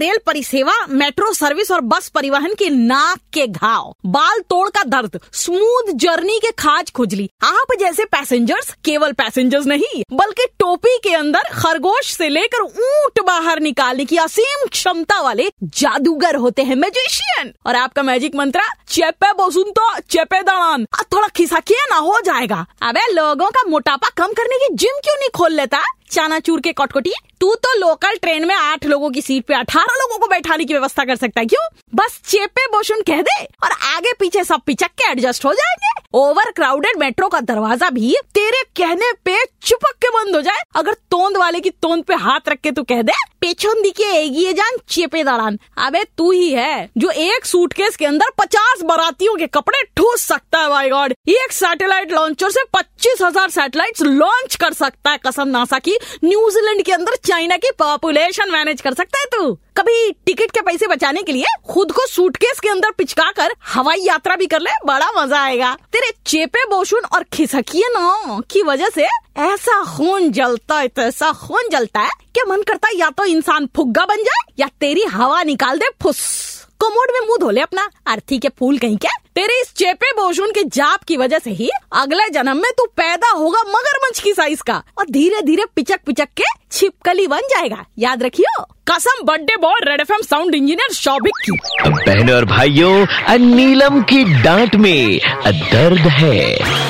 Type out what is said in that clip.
Rail परिसेवा, metro service और bus परिवहन के नाक के घाव, बाल तोड़ का दर्द स्मूथ जर्नी के खाज खुजली। आप जैसे पैसेंजर्स केवल पैसेंजर्स नहीं, बल्कि टोपी के अंदर खरगोश से लेकर ऊँट बाहर निकालने की असीम क्षमता वाले जादूगर होते हैं मैजिशियन और आपका मैजिक मंत्र, चेपे बोसुन तो चेपे दड़ान थोड़ा खिसा किया ना हो जाएगा। अबे लोगों का मोटापा कम करने की जिम क्यों नहीं खोल लेता? चानाचूर के कटकटी, तू तो लोकल ट्रेन में आठ लोगों की सीट पे अठारह लोगों को बैठाने की व्यवस्था कर सकता है। क्यों? बस चेपे बोशुन कह दे और आगे पीछे सब पिचक के एडजस्ट हो जाएँगे। ओवर क्राउडेड मेट्रो का दरवाज़ा भी तेरे कहने पे चुपक के बंद हो जाए। अगर तोंद वाले की तोंद पे हाथ रख के तू कह दे पेछों दिखे एगिए जान, चेपे दड़ान। अबे तू ही है जो एक सूटकेस के अंदर पचास बारातियों के कपड़े ठूस सकता है भाई गॉड एक सैटेलाइट लॉन्चर से पच्चीस हज़ार सैटेलाइट लॉन्च कर सकता है, कसम नासा की। न्यूजीलैंड के अंदर चाइना की पॉपुलेशन मैनेज कर सकता है तू। कभी टिकट के पैसे बचाने के लिए खुद को सूटकेस के अंदर पिचका कर हवाई यात्रा भी कर ले, बड़ा मज़ा आएगा। तेरे चेपे बोशुन और खिसकिए न, की वजह से ऐसा खून जलता है तो ऐसा खून जलता है क्या मन करता है या तो इंसान फुग्गा बन जाए या तेरी हवा निकाल दे, फुस। कोमोड में मुँह धोले अपना। अर्थी के फूल कहीं क्या? तेरे इस चेपे बोशून के जाप की वजह से ही अगले जन्म में तू पैदा होगा मगरमच्छ की साइज़ का और धीरे धीरे पिचक पिचक के छिपकली बन जाएगा। याद रखियो, कसम birthday boy, red FM sound engineer Shoubhik की। बहनों और भाइयों नीलम की डांट में दर्द है।